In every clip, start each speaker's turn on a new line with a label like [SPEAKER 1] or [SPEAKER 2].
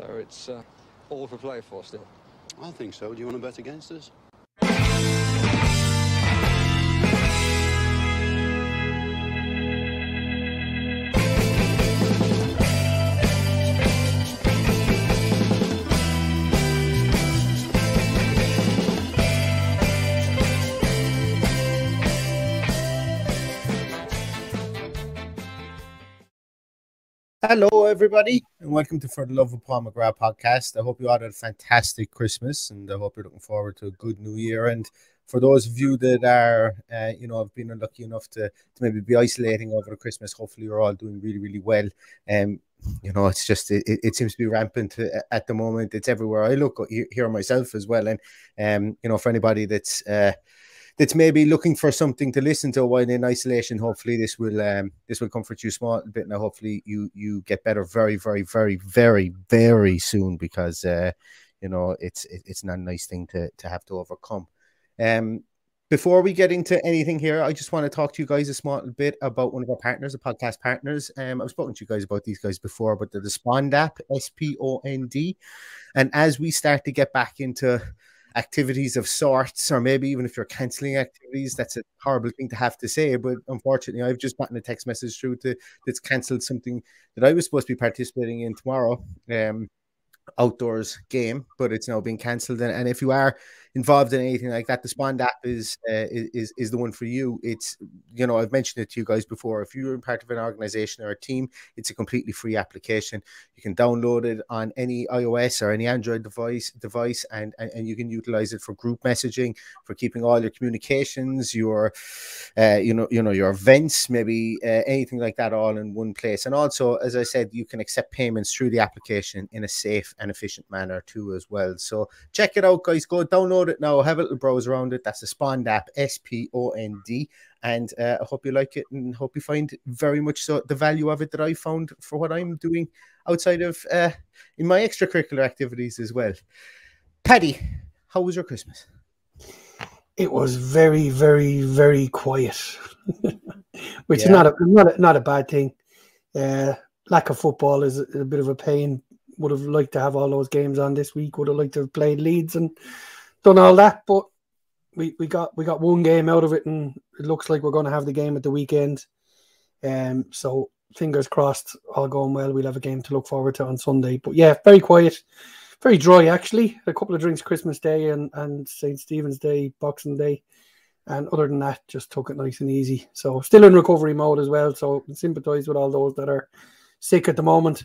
[SPEAKER 1] So it's uh, all for play for still.
[SPEAKER 2] I think so. Do you want to bet against us?
[SPEAKER 3] Hello, everybody, and welcome to For the Love of Paul McGrath podcast. I hope you all had a fantastic Christmas, and I hope you're looking forward to a good New Year. And for those of you that are, uh, you know, have been unlucky enough to, to maybe be isolating over Christmas, hopefully you're all doing really, really well. Um, you know, it's just it, it seems to be rampant at the moment. It's everywhere I look here myself as well, and um, you know, for anybody that's uh that's maybe looking for something to listen to while in isolation, hopefully this will um, this will comfort you a small bit. Now, hopefully you you get better very, very, very, very, very soon because uh, you know it's it, it's not a nice thing to to have to overcome. Um, before we get into anything here, I just want to talk to you guys a small bit about one of our partners, the podcast partners. Um, I've spoken to you guys about these guys before, but the Spond app, S P O N D. And as we start to get back into activities of sorts, or maybe even if you're cancelling activities, that's a horrible thing to have to say. But unfortunately, I've just gotten a text message through to that's cancelled something that I was supposed to be participating in tomorrow. Um, outdoors game, but it's now being cancelled. And, and if you are involved in anything like that, the Spond app is uh, is is the one for you. It's you know I've mentioned it to you guys before. If you're part of an organization or a team, it's a completely free application. You can download it on any iOS or any Android device device, and and, and you can utilize it for group messaging, for keeping all your communications, your uh, you know you know your events, maybe uh, anything like that, all in one place. And also, as I said, you can accept payments through the application in a safe and efficient manner too, as well. So check it out, guys. Go download download it now. Have a little browse around it. That's the Spond app, S P O N D. And uh, I hope you like it and hope you find very much so the value of it that I found for what I'm doing outside of uh, in my extracurricular activities as well. Paddy, how was your Christmas?
[SPEAKER 4] It was very, very, very quiet, which yeah. is not a not a, not a bad thing. Uh, lack of football is a, a bit of a pain. Would have liked to have all those games on this week. Would have liked to have played Leeds and done all that, but we, we got we got one game out of it, and it looks like we're going to have the game at the weekend. Um, so fingers crossed, all going well. We'll have a game to look forward to on Sunday. But yeah, very quiet, very dry actually. A couple of drinks Christmas Day and and St Stephen's Day, Boxing Day, and other than that, just took it nice and easy. So still in recovery mode as well. So sympathise with all those that are sick at the moment.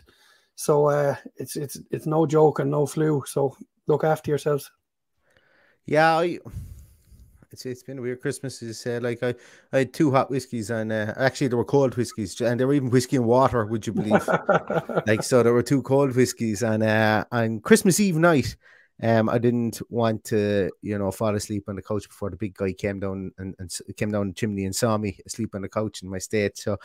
[SPEAKER 4] So uh, it's it's it's no joke and no flu. So look after yourselves.
[SPEAKER 3] Yeah, I, it's it's been a weird Christmas. Is said, like I, I had two hot whiskeys and uh, actually there were cold whiskeys and they were even whiskey and water. Would you believe? like so, there were two cold whiskeys and uh, on Christmas Eve night. Um, I didn't want to, you know, fall asleep on the couch before the big guy came down and, and came down the chimney and saw me asleep on the couch in my state. So,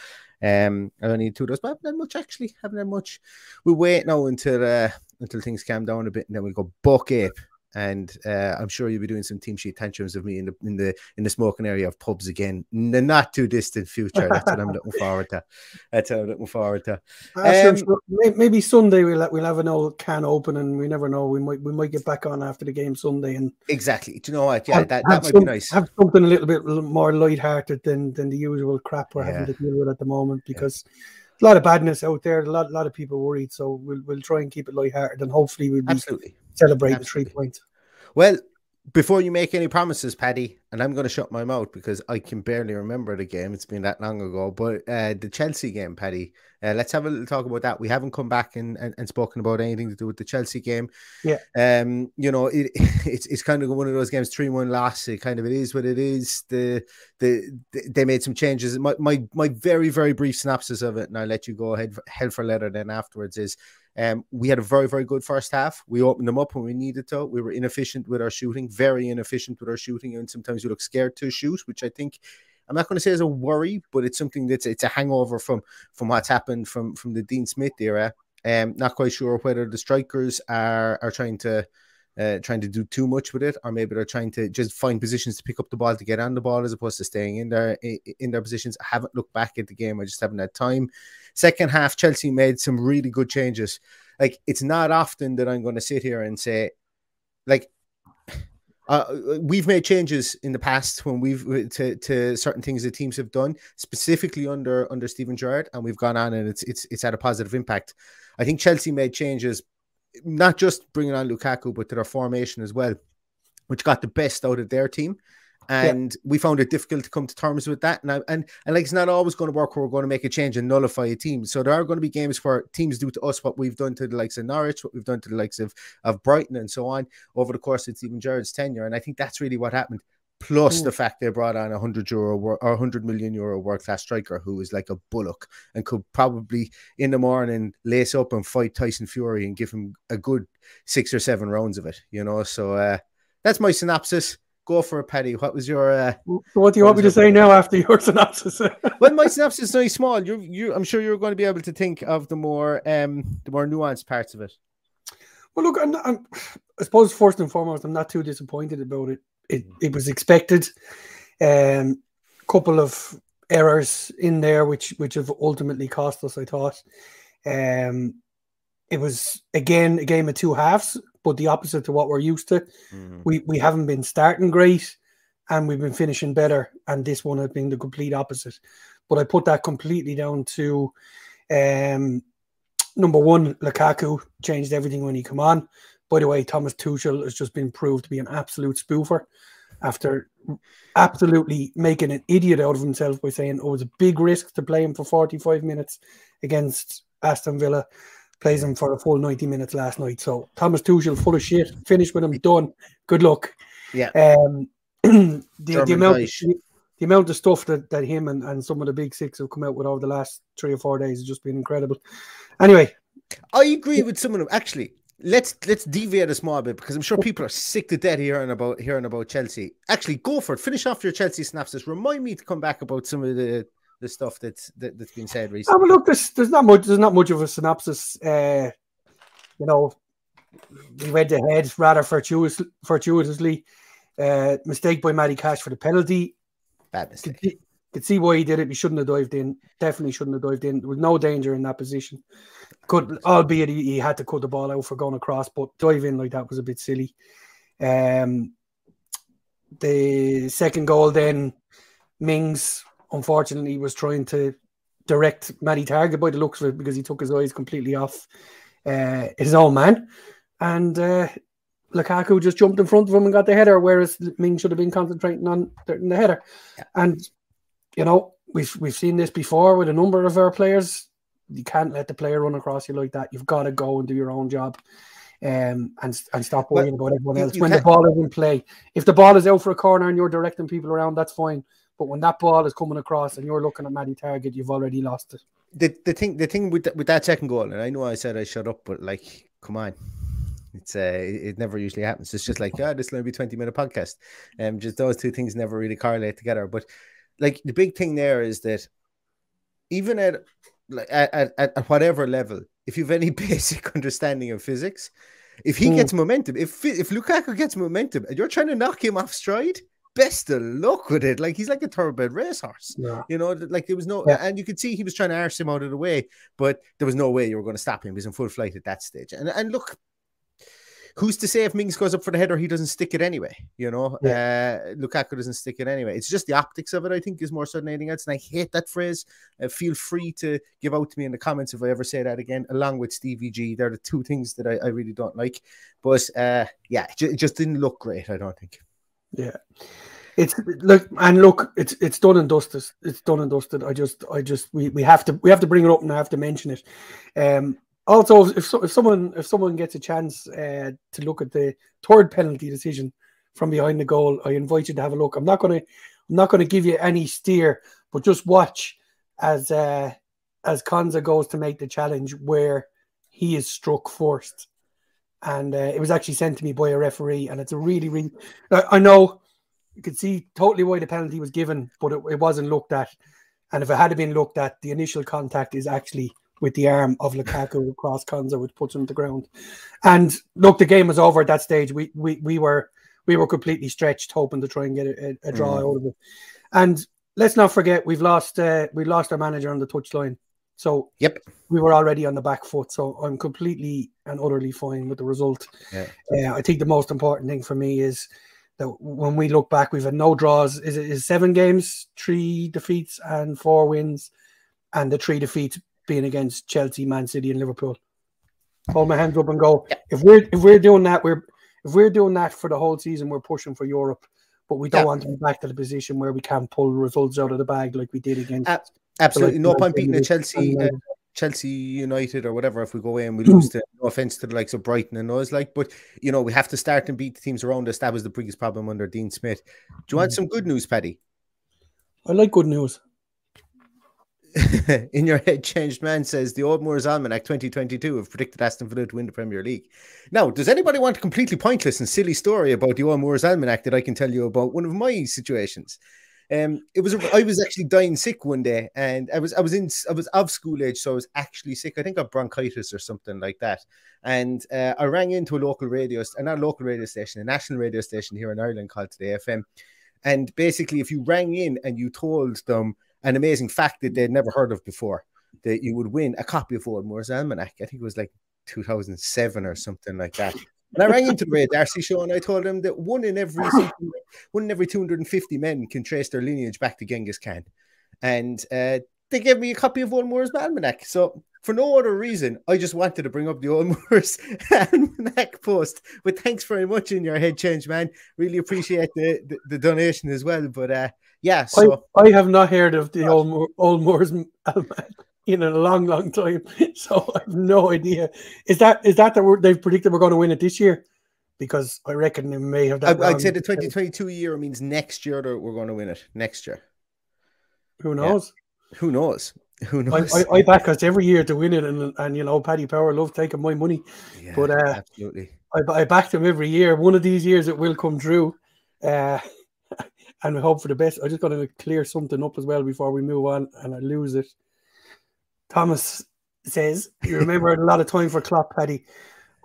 [SPEAKER 3] um, I only need two of those, but not much actually. Haven't had much. We wait now until uh, until things calm down a bit, and then we'll go buck ape and uh, I'm sure you'll be doing some team sheet tantrums of me in the in the in the smoking area of pubs again in the not too distant future. That's what I'm looking forward to. That's what I'm looking forward to.
[SPEAKER 4] Um, maybe Sunday we'll we'll have an old can open, and we never know. We might we might get back on after the game Sunday, and
[SPEAKER 3] exactly. Do you know what? Yeah, have, that, that might some, be nice.
[SPEAKER 4] Have something a little bit more light-hearted than than the usual crap we're yeah. having to deal with at the moment because. Yeah a lot of badness out there. A lot, lot of people worried. So we'll we'll try and keep it light-hearted, and hopefully we'll be
[SPEAKER 3] absolutely
[SPEAKER 4] celebrate Absolutely. the three points.
[SPEAKER 3] Well, before you make any promises, Paddy, and I'm going to shut my mouth because I can barely remember the game. It's been that long ago. But uh, the Chelsea game, Paddy, uh, let's have a little talk about that. We haven't come back and, and, and, spoken about anything to do with the Chelsea game.
[SPEAKER 4] Yeah.
[SPEAKER 3] Um, you know, it, it's it's kind of one of those games, three one loss. It kind of it is what it is. The the, the they made some changes. My, my my very very brief synopsis of it, and I'll let you go ahead hell for leather then afterwards. Is um, we had a very, very good first half. We opened them up when we needed to. We were inefficient with our shooting, very inefficient with our shooting, and sometimes we look scared to shoot, which I think I'm not going to say is a worry, but it's something that's it's a hangover from from what's happened from from the Dean Smith era. Um, not quite sure whether the strikers are are trying to uh, trying to do too much with it, or maybe they're trying to just find positions to pick up the ball to get on the ball as opposed to staying in their in their positions. I haven't looked back at the game; I just haven't had time. Second half, Chelsea made some really good changes. Like it's not often that I'm going to sit here and say, like, uh, we've made changes in the past when we've to, to certain things that teams have done, specifically under under Steven Gerrard, and we've gone on and it's it's it's had a positive impact. I think Chelsea made changes, not just bringing on Lukaku, but to their formation as well, which got the best out of their team and yeah. we found it difficult to come to terms with that. And, I, and and like it's not always going to work we're going to make a change and nullify a team. So there are going to be games where teams do to us what we've done to the likes of Norwich, what we've done to the likes of of Brighton, and so on over the course of Steven Gerrard's tenure. And I think that's really what happened. Plus mm. the fact they brought on a hundred euro or hundred million euro world class striker who is like a bullock and could probably in the morning lace up and fight Tyson Fury and give him a good six or seven rounds of it. You know, so uh, that's my synopsis go for a penny. What was your? Uh,
[SPEAKER 4] what do you want me to say now after your synopsis?
[SPEAKER 3] well, my synopsis is very small. You, you, I'm sure you're going to be able to think of the more, um, the more nuanced parts of it.
[SPEAKER 4] Well, look, I'm, I'm, i suppose first and foremost, I'm not too disappointed about it. It, it was expected. Um, couple of errors in there, which which have ultimately cost us. I thought. Um, it was again a game of two halves but the opposite to what we're used to. Mm-hmm. We we haven't been starting great and we've been finishing better, and this one has been the complete opposite. But I put that completely down to um, number one, Lukaku changed everything when he come on. By the way, Thomas Tuchel has just been proved to be an absolute spoofer after absolutely making an idiot out of himself by saying oh, it was a big risk to play him for 45 minutes against Aston Villa plays him for a full 90 minutes last night. So Thomas Tuchel, full of shit. Finished with him, done. Good luck.
[SPEAKER 3] Yeah.
[SPEAKER 4] Um, the, the, amount, the, the, amount of stuff that, that him and, and some of the big six have come out with over the last three or four days has just been incredible. Anyway.
[SPEAKER 3] I agree with some of them. Actually, let's let's deviate a small bit because I'm sure people are sick to death hearing about hearing about Chelsea. Actually, go for it. Finish off your Chelsea synopsis. Remind me to come back about some of the the stuff that's that, has been said recently.
[SPEAKER 4] Oh, well, look, there's there's not much there's not much of a synopsis. Uh, you know, we went ahead rather fortuitous, fortuitously. Uh, mistake by Matty Cash for the penalty.
[SPEAKER 3] Bad mistake.
[SPEAKER 4] Could, could, see why he did it. He shouldn't have dived in. Definitely shouldn't have dived in. There was no danger in that position. Could, albeit he, he had to cut the ball out for going across, but dive in like that was a bit silly. Um, the second goal then, Mings unfortunately was trying to direct Matty Targett by the looks of it because he took his eyes completely off uh, his own man. And uh, Lukaku just jumped in front of him and got the header, whereas Ming should have been concentrating on the, header. Yeah. And, you know, we've, we've seen this before with a number of our players. You can't let the player run across you like that. You've got to go and do your own job. Um, and and stop worrying about everyone else. when the ball is in play, if the ball is out for a corner and you're directing people around, that's fine. But when that ball is coming across and you're looking at Matty Targett, you've already lost it.
[SPEAKER 3] The the thing the thing with with that second goal, and I know I said I shut up, but like, come on. It's uh, it never usually happens. It's just like, yeah, this will be 20 minute podcast. And um, just those two things never really correlate together. But like the big thing there is that even at at, at, at whatever level, if you have any basic understanding of physics, if he
[SPEAKER 4] Hmm.
[SPEAKER 3] gets momentum, if if Lukaku gets momentum, and you're trying to knock him off stride, best of luck with it. Like he's like a thoroughbred racehorse.
[SPEAKER 4] Yeah.
[SPEAKER 3] You know, like there was no,
[SPEAKER 4] Yeah.
[SPEAKER 3] and you could see he was trying to arse him out of the way, but there was no way you were going to stop him. He was in full flight at that stage. And and look, who's to say if Mings goes up for the header, he doesn't stick it anyway? You know, uh, Lukaku doesn't stick it anyway. It's just the optics of it, I think, is more so than anything else. And I hate that phrase. Uh, feel free to give out to me in the comments if I ever say that again, along with Stevie G. They're the two things that I, I really don't like. But uh, yeah, it just didn't look great, I don't think.
[SPEAKER 4] Yeah. It's look and look, it's it's done and dusted. It's done and dusted. I just I just we, we have to we have to bring it up and I have to mention it. Um also if so, if someone if someone gets a chance uh, to look at the third penalty decision from behind the goal, I invite you to have a look. I'm not gonna I'm not gonna give you any steer, but just watch as uh as Konsa goes to make the challenge where he is struck first. And uh, it was actually sent to me by a referee, and it's a really, really. I know you could see totally why the penalty was given, but it, it wasn't looked at. And if it had been looked at, the initial contact is actually with the arm of Lukaku across Konsa, which puts him to the ground. And look, the game was over at that stage. We we we were we were completely stretched, hoping to try and get a, a, a draw
[SPEAKER 3] Mm.
[SPEAKER 4] out of it. And let's not forget, we've lost uh, we lost our manager on the touchline. So
[SPEAKER 3] Yep.
[SPEAKER 4] we were already on the back foot. So I'm completely and utterly fine with the result.
[SPEAKER 3] Yeah.
[SPEAKER 4] Uh, I think the most important thing for me is that when we look back, we've had no draws. Is it is seven games, three defeats, and four wins, and the three defeats being against Chelsea, Man City, and Liverpool. Hold my hands up and go. If we're if we're doing that, we're if we're doing that for the whole season, we're pushing for Europe. But we don't
[SPEAKER 3] Yeah.
[SPEAKER 4] want to be back to the position where we can't pull results out of the bag like we did against.
[SPEAKER 3] Uh, Absolutely. No point beating a Chelsea. Uh,
[SPEAKER 4] United.
[SPEAKER 3] Chelsea United or whatever if we go away and we lose to no offense to the likes of Brighton and those like but you know we have to start and beat the teams around us that was the biggest problem under Dean Smith do you want some good news Paddy
[SPEAKER 4] I like good news.
[SPEAKER 3] in your head changed man says the old Moore's Almanac 2022 have predicted Aston Villa to win the Premier League now does anybody want a completely pointless and silly story about the old Moore's Almanac that I can tell you about one of my situations um, it was I was actually dying sick one day, and I was I was in I was of school age, so I was actually sick. I think of bronchitis or something like that. And uh, I rang into a local radio, not a local radio station, a national radio station here in Ireland called Today FM. And basically, if you rang in and you told them an amazing fact that they'd never heard of before, that you would win a copy of Old Moore's Almanac. I think it was like 2007 or something like that. And I rang into the Ray D'Arcy show and I told him that one in every one in every 250 men can trace their lineage back to Genghis Khan. And uh, they gave me a copy of Old Moore's Almanac. So for no other reason, I just wanted to bring up the Old Moore's Almanac post. But thanks very much in your head change, man. Really appreciate the, the, the donation as well. But uh, yeah, so
[SPEAKER 4] I, I have not heard of the old Moor, old Moore's Almanac in a long, long time, so I have no idea. Is that is that the word they've predicted we're going to win it this year? Because I reckon they may have
[SPEAKER 3] I,
[SPEAKER 4] that.
[SPEAKER 3] I'd say the 2022 year means next year that we're going to win it. Next year.
[SPEAKER 4] Who knows?
[SPEAKER 3] Who knows? Who knows?
[SPEAKER 4] I, I back us every year to win it, and and you know Paddy Power love taking my money.
[SPEAKER 3] Yeah,
[SPEAKER 4] but, uh,
[SPEAKER 3] absolutely.
[SPEAKER 4] I, I backed him every year. One of these years it will come true, uh, and we hope for the best. I just got to clear something up as well before we move on, and I lose it. Thomas says, "You remember a lot of time for Klopp, Paddy."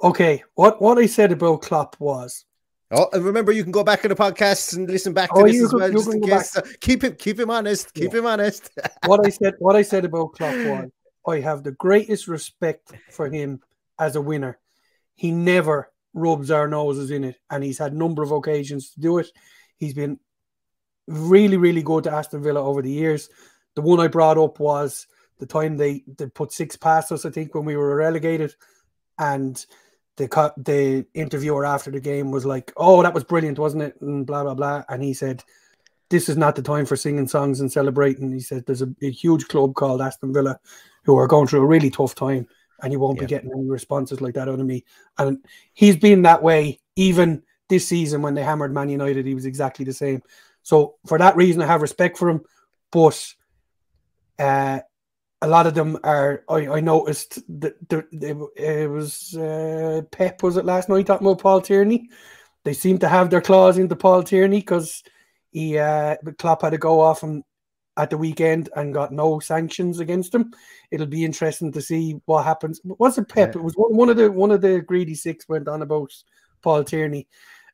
[SPEAKER 4] Okay, what what I said about Klopp was
[SPEAKER 3] Oh, and remember, you can go back in the podcast and listen back to
[SPEAKER 4] Oh,
[SPEAKER 3] this as
[SPEAKER 4] can-
[SPEAKER 3] well, just in case. So keep him, keep him honest. Keep
[SPEAKER 4] Yeah.
[SPEAKER 3] him honest.
[SPEAKER 4] what I said. What I said about Klopp was, I have the greatest respect for him as a winner. He never rubs our noses in it, and he's had a number of occasions to do it. He's been really, really good to Aston Villa over the years. The one I brought up was the time they, they put six past us, I think, when we were relegated, and the the interviewer after the game was like, "Oh, that was brilliant, wasn't it?" and blah blah blah, and he said, "This is not the time for singing songs and celebrating." He said, "There's a, a huge club called Aston Villa who are going through a really tough time, and you won't
[SPEAKER 3] Yeah.
[SPEAKER 4] be getting any responses like that out of me." And he's been that way even this season when they hammered Man United. He was exactly the same. So for that reason, I have respect for him, but uh, a lot of them are. I, I noticed that there, there- it was uh, Pep was it last night talking about Paul Tierney. They seem to have their claws into Paul Tierney because he uh, Klopp had to go off and at the weekend and got no sanctions against him. It'll be interesting to see what happens. Was it Pep?
[SPEAKER 3] Yeah.
[SPEAKER 4] It was one one of the one of the greedy six went on about Paul Tierney,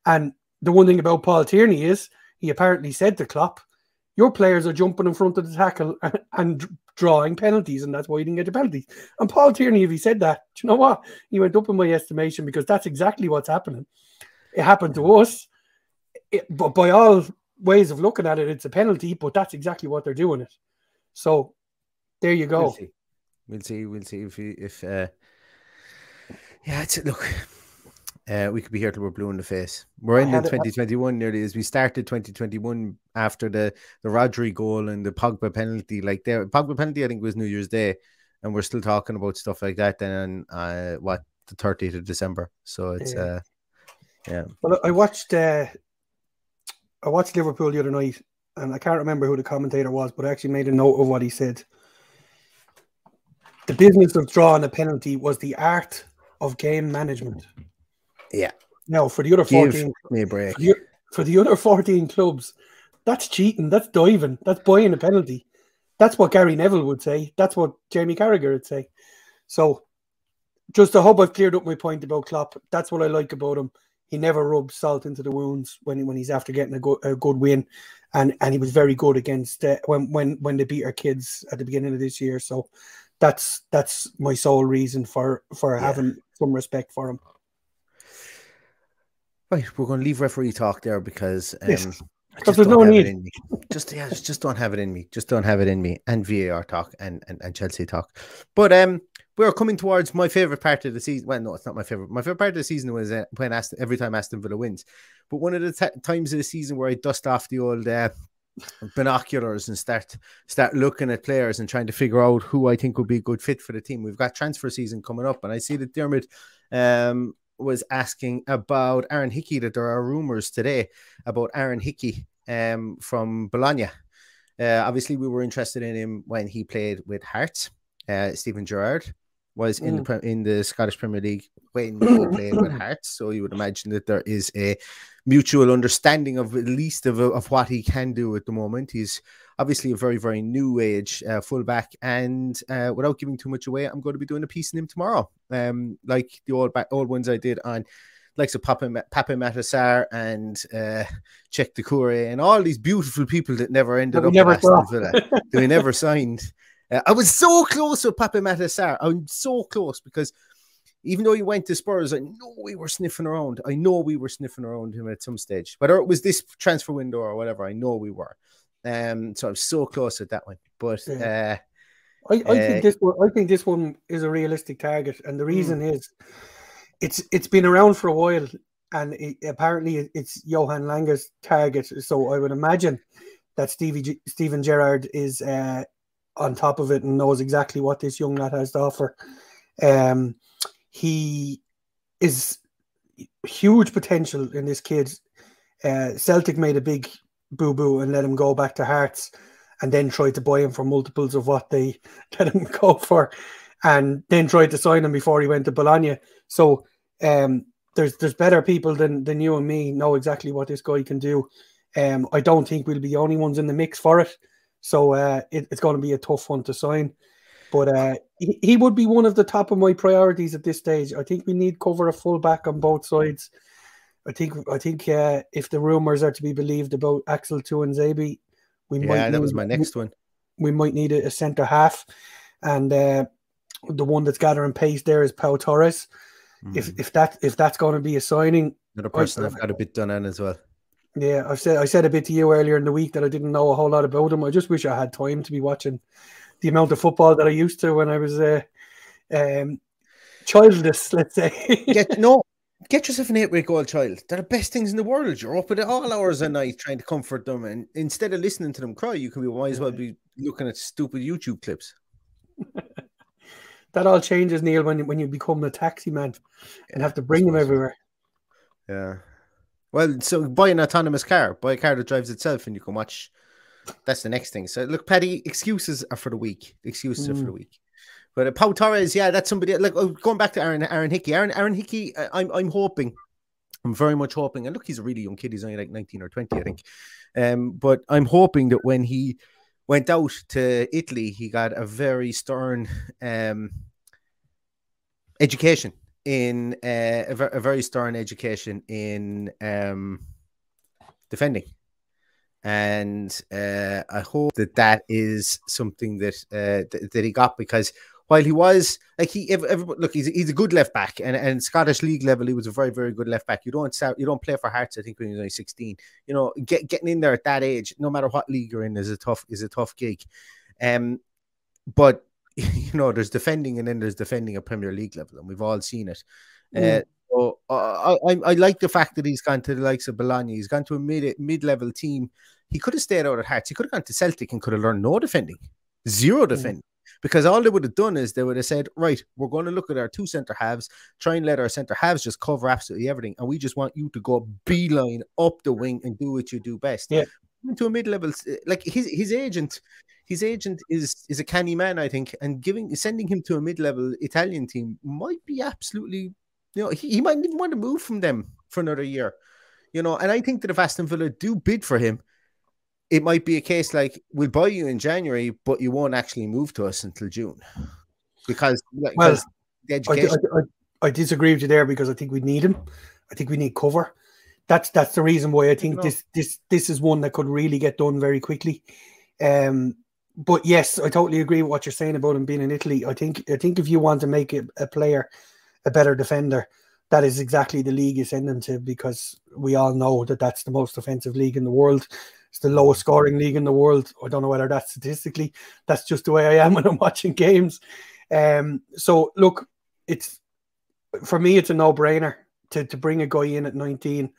[SPEAKER 4] and the one thing about Paul Tierney is he apparently said to Klopp, "Your players are jumping in front of the tackle and drawing penalties, and that's why you didn't get the penalties." And Paul Tierney, if he said that, do you know what? He went up in my estimation because that's exactly what's happening. It happened to us, it, but by all ways of looking at it, it's a penalty. But that's exactly what they're doing it. So there you
[SPEAKER 3] We'll
[SPEAKER 4] go.
[SPEAKER 3] see. We'll see. We'll see if he, if uh, yeah. It's look. Uh, we could be here till we're blue in the face. We're
[SPEAKER 4] I
[SPEAKER 3] ending
[SPEAKER 4] had it-
[SPEAKER 3] 2021 nearly as we started 2021 after the the Rodri goal and the Pogba penalty. Like there, Pogba penalty, I think was New Year's Day, and we're still talking about stuff like that. Then on uh, what the 30th of December. So it's
[SPEAKER 4] Yeah.
[SPEAKER 3] uh, yeah.
[SPEAKER 4] Well, I watched uh, I watched Liverpool the other night, and I can't remember who the commentator was, but I actually made a note of what he said. The business of drawing a penalty was the art of game management.
[SPEAKER 3] Yeah.
[SPEAKER 4] Now, for the other
[SPEAKER 3] Give
[SPEAKER 4] 14,
[SPEAKER 3] me a break.
[SPEAKER 4] for the, for the other 14 clubs, that's cheating, that's diving, that's buying a penalty. That's what Gary Neville would say. That's what Jamie Carragher would say. So, just I hope I've cleared up my point about Klopp. That's what I like about him. He never rubs salt into the wounds when he, when he's after getting a good a good win, and and he was very good against uh, when when when they beat our kids at the beginning of this year. So, that's that's my sole reason for for
[SPEAKER 3] Yeah.
[SPEAKER 4] having some respect for him.
[SPEAKER 3] Right, we're going to leave referee talk there because um,
[SPEAKER 4] Yes,
[SPEAKER 3] I
[SPEAKER 4] 'cause
[SPEAKER 3] just
[SPEAKER 4] there's no need.
[SPEAKER 3] it in me. Just yeah, just, just don't have it in me. Just don't have it in me. And VAR talk and, and, and Chelsea talk. But um, we're coming towards my favorite part of the season. Well, no, it's not my favorite. My favorite part of the season was uh, when Aston, every time Aston Villa wins. But one of the t- times of the season where I dust off the old uh, binoculars and start start looking at players and trying to figure out who I think would be a good fit for the team. We've got transfer season coming up, and I see that Dermot um, was asking about Aaron Hickey. That there are rumors today about Aaron Hickey um, from Bologna. Uh, obviously, we were interested in him when he played with Hearts. Uh, Steven Gerrard was in the in the Scottish Premier League when he played with Hearts, so you would imagine that there is a mutual understanding of at least of, of what he can do at the moment. He's obviously a very very new age uh, fullback, and uh, without giving too much away, I'm going to be doing a piece on him tomorrow, um, like the old back, old ones I did on likes of Papa, Pape Matar Sarr and uh, Czech Decore and all these beautiful people that never ended
[SPEAKER 4] That
[SPEAKER 3] up
[SPEAKER 4] never
[SPEAKER 3] at Aston. Villa. we never signed. Uh, I was so close with Pape Matar Sarr. I'm so close because even though he went to Spurs, I know we were sniffing around. I know we were sniffing around him at some stage, whether it was this transfer window or whatever. I know we were. Um, so I'm so close at that one. But uh,
[SPEAKER 4] I, I
[SPEAKER 3] Uh,
[SPEAKER 4] think this one. I think this one is a realistic target, and the reason
[SPEAKER 3] Hmm.
[SPEAKER 4] is, it's it's been around for a while, and it, apparently it's Johan Lange's target. So I would imagine that Stevie G, Steven Gerrard is uh, on top of it and knows exactly what this young lad has to offer. Um, he is huge potential in this kid. Uh, Celtic made a big boo boo and let him go back to Hearts, and then tried to buy him for multiples of what they let him go for, and then tried to sign him before he went to Bologna. So um, there's there's better people than than you and me know exactly what this guy can do. Um, I don't think we'll be the only ones in the mix for it. So uh, it, it's going to be a tough one to sign. But uh, he, he would be one of the top of my priorities at this stage. I think we need cover a full back on both sides. I think I think uh, if the rumors are to be believed about Axel Tuanzebe, we might
[SPEAKER 3] yeah, that was my next one.
[SPEAKER 4] we might need a, a centre half, and uh, the one that's gathering pace there is Pau Torres. If
[SPEAKER 3] Mhm.
[SPEAKER 4] if that if that's going to be a signing,
[SPEAKER 3] Another person I've got a bit done on as well.
[SPEAKER 4] Yeah, I've said I said a bit to you earlier in the week that I didn't know a whole lot about him. I just wish I had time to be watching the amount of football that I used to when I was uh, um, childless. Let's say.
[SPEAKER 3] Get no, get yourself an eight-week-old child. They're the best things in the world. You're up at all hours of night trying to comfort them, and instead of listening to them cry, you can be might as well be looking at stupid YouTube clips.
[SPEAKER 4] that all changes, Neil, when you, when you become a taxi man and have to bring them everywhere.
[SPEAKER 3] Yeah. Well, so buy an autonomous car, buy a car that drives itself, and you can watch. That's the next thing. So look, Paddy, excuses are for the week. Excuses are for
[SPEAKER 4] Mm.
[SPEAKER 3] the week. But uh, Pau Torres, yeah, that's somebody. Like oh, going back to Aaron, Aaron Hickey. Aaron, Aaron Hickey. uh, I'm, I'm hoping. I'm very much hoping. And look, he's a really young kid. He's only like 19 or 20, I think. Um, but I'm hoping that when he went out to Italy, he got a very stern um, education in uh, a, a, very stern education in um, defending. And uh, I hope that that is something that uh, th- that he got because while he was like he look he's, he's a good left back and, and Scottish league level he was a very very good left back. You don't start you don't play for Hearts I think when you're only 16 you know get, getting in there at that age no matter what league you're in is a tough is a tough gig. Um but you know there's defending and then there's defending at Premier League level and we've all seen it mm. uh, so uh, I, I like the fact that he's gone to the likes of Bologna he's gone to a mid mid level team he could have stayed out at Hearts he could have gone to Celtic and could have learned no defending zero defending mm because all they would have done is they would have said, right, we're going to look at our two centre halves, try and let our centre halves just cover absolutely everything, and we just want you to go beeline up the wing and do what you do best.
[SPEAKER 4] Yeah,
[SPEAKER 3] into a mid level, like his his agent. His agent is is a canny man, I think, and giving sending him to a mid level Italian team might be absolutely, you know, he, he might even want to move from them for another year, you know. And I think that if Aston Villa do bid for him, it might be a case like we'll buy you in January, but you won't actually move to us until June because,
[SPEAKER 4] well, because the education. I, I, I, disagree with you there because I think we need him. I think we need cover. That's that's the reason why I think this this this is one that could really get done very quickly. Um, but yes, I totally agree with what you're saying about him being in Italy. I think I think if you want to make a, a player a better defender, that is exactly the league you send him to because we all know that that's the most offensive league in the world. It's the lowest scoring league in the world. I don't know whether that's statistically. That's just the way I am when I'm watching games. Um, so look, it's for me, it's a no-brainer to to bring a guy in at 19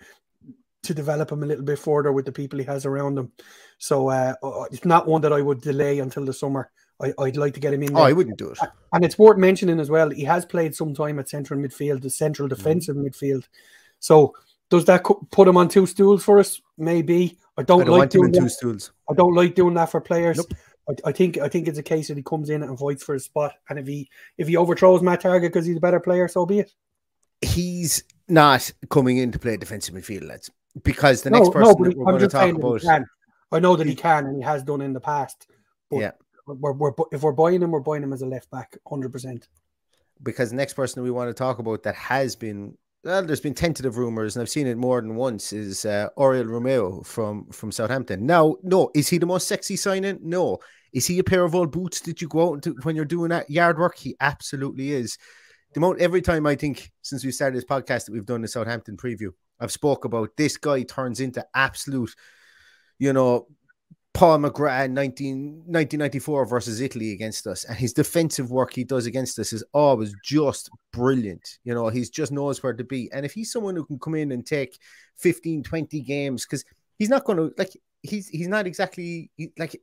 [SPEAKER 4] to develop him a little bit further with the people he has around him. So uh, it's not one that I would delay until the summer. I, would like to get him in.
[SPEAKER 3] There. Oh, I wouldn't do it.
[SPEAKER 4] And it's worth mentioning as well. He has played some time at central midfield, the central mm. defensive mm. midfield. So does that put him on two stools for us? Maybe. I don't, I don't like doing two stools. I don't like doing that for players. Nope. I, I, think I think it's a case that he comes in and fights for his spot, and if he if he overthrows Matt Targett because he's a better player, so be it.
[SPEAKER 3] He's not coming in to play defensive midfield, lads, because the next person no, that we're I'm going to talk about.
[SPEAKER 4] I know that he can, and he has done in the past. But yeah, we're, we're, if we're buying him, we're buying him as a left back, hundred percent.
[SPEAKER 3] Because the next person we want to talk about that has been well, there's been tentative rumors, and I've seen it more than once. Is uh, Oriol Romeo from from Southampton? Now, no, is he the most sexy signing? No. Is he a pair of old boots that you go out into when you're doing that yard work? He absolutely is. The most every time I think since we started this podcast that we've done the Southampton preview, I've spoke about this guy turns into absolute, you know, Paul McGrath 19, 1994 versus Italy against us. And his defensive work he does against us is always just brilliant. You know, he's just knows where to be. And if he's someone who can come in and take 15, 20 games, because he's not going to, like, he's he's not exactly like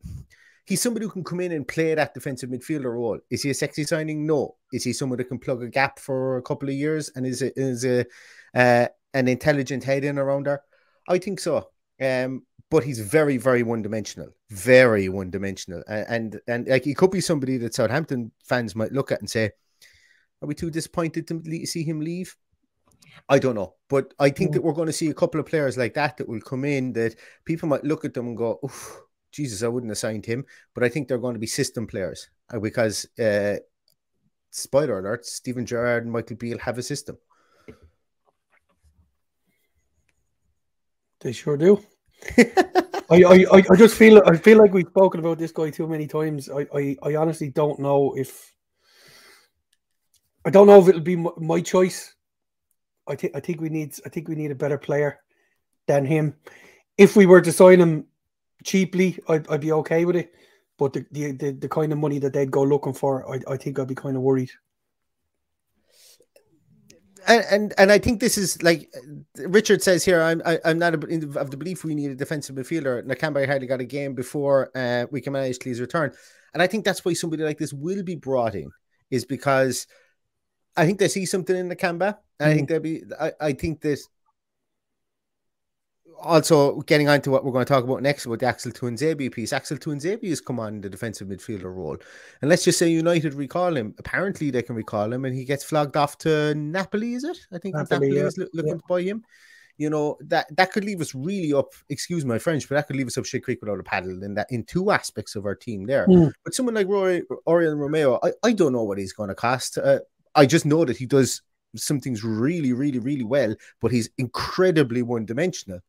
[SPEAKER 3] he's somebody who can come in and play that defensive midfielder role. Is he a sexy signing? No. Is he someone that can plug a gap for a couple of years and is a, is a uh, an intelligent head in around there? I think so. Um, but he's very, very one dimensional, very one dimensional, and, and and like he could be somebody that Southampton fans might look at and say, "Are we too disappointed to see him leave?" I don't know, but I think that we're going to see a couple of players like that that will come in that people might look at them and go, "Oof, Jesus, I wouldn't have signed him." But I think they're going to be system players uh, because, uh, spoiler alert: Steven Gerrard and Michael Beale have a system.
[SPEAKER 4] They sure do. I, I, I just feel I feel like we've spoken about this guy too many times. I, I, I honestly don't know if I don't know if it'll be my choice. I think I think we need I think we need a better player than him. If we were to sign him cheaply, I'd, I'd be okay with it. But the, the, the, the kind of money that they'd go looking for, I, I think I'd be kind of worried
[SPEAKER 3] and, and and I think this is like Richard says here. I'm I, am i am not of the belief we need a defensive midfielder. Nakamba hardly got a game before uh, we can manage his return, and I think that's why somebody like this will be brought in is because I think they see something in Nakamba. And mm I think they'll be. I, I think that also getting on to what we're going to talk about next about the Axel Tuanzebe piece. Axel Tuanzebe has come on the defensive midfielder role. And let's just say United recall him. Apparently they can recall him and he gets flogged off to Napoli, is it? I think Napoli, Napoli yeah. is looking yeah. to buy him. you know that that could leave us really up. Excuse my French, but that could leave us up shit creek without a paddle in that in two aspects of our team there.
[SPEAKER 4] Mm.
[SPEAKER 3] But someone like Rory Orion Romeo, I, I don't know what he's going to cost. Uh, I just know that he does some things really, really, really well, but he's incredibly one dimensional.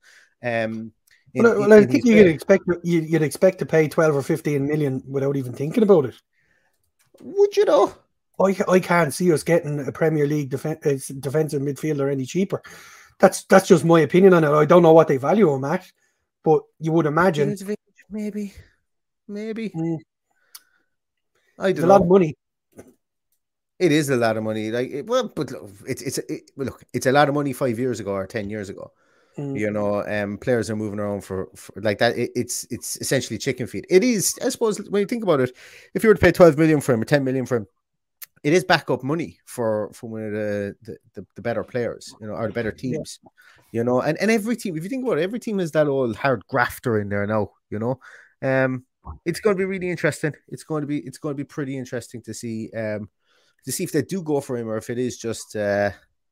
[SPEAKER 3] Um, in-
[SPEAKER 4] Well,
[SPEAKER 3] in-
[SPEAKER 4] well, I think you'd expect you- you'd expect to pay twelve or fifteen million without even thinking about it.
[SPEAKER 3] Would you know?
[SPEAKER 4] I, I can't see us getting a Premier League defen- uh, defensive midfielder any cheaper. That's that's just my opinion on it. I don't know what they value him at, but you would imagine
[SPEAKER 3] Maybe, maybe.
[SPEAKER 4] Mm.
[SPEAKER 3] I
[SPEAKER 4] it's
[SPEAKER 3] don't
[SPEAKER 4] a lot of money.
[SPEAKER 3] It is a lot of money. Like, it, well, but look, it's it's it, look, it's a lot of money five years ago or ten years ago.
[SPEAKER 4] Mm.
[SPEAKER 3] You know, um, players are moving around for, for like that. It, it's it's essentially chicken feed. It is, I suppose, when you think about it, if you were to pay twelve million for him or ten million for him, it is backup money for for one of the the, the, the better players, you know, or the better teams. You know, and, and every team, if you think about it, every team has that old hard grafter in there now, you know. Um, it's going to be really interesting. It's going to be it's going to be pretty interesting to see um to see if they do go for him or if it is just uh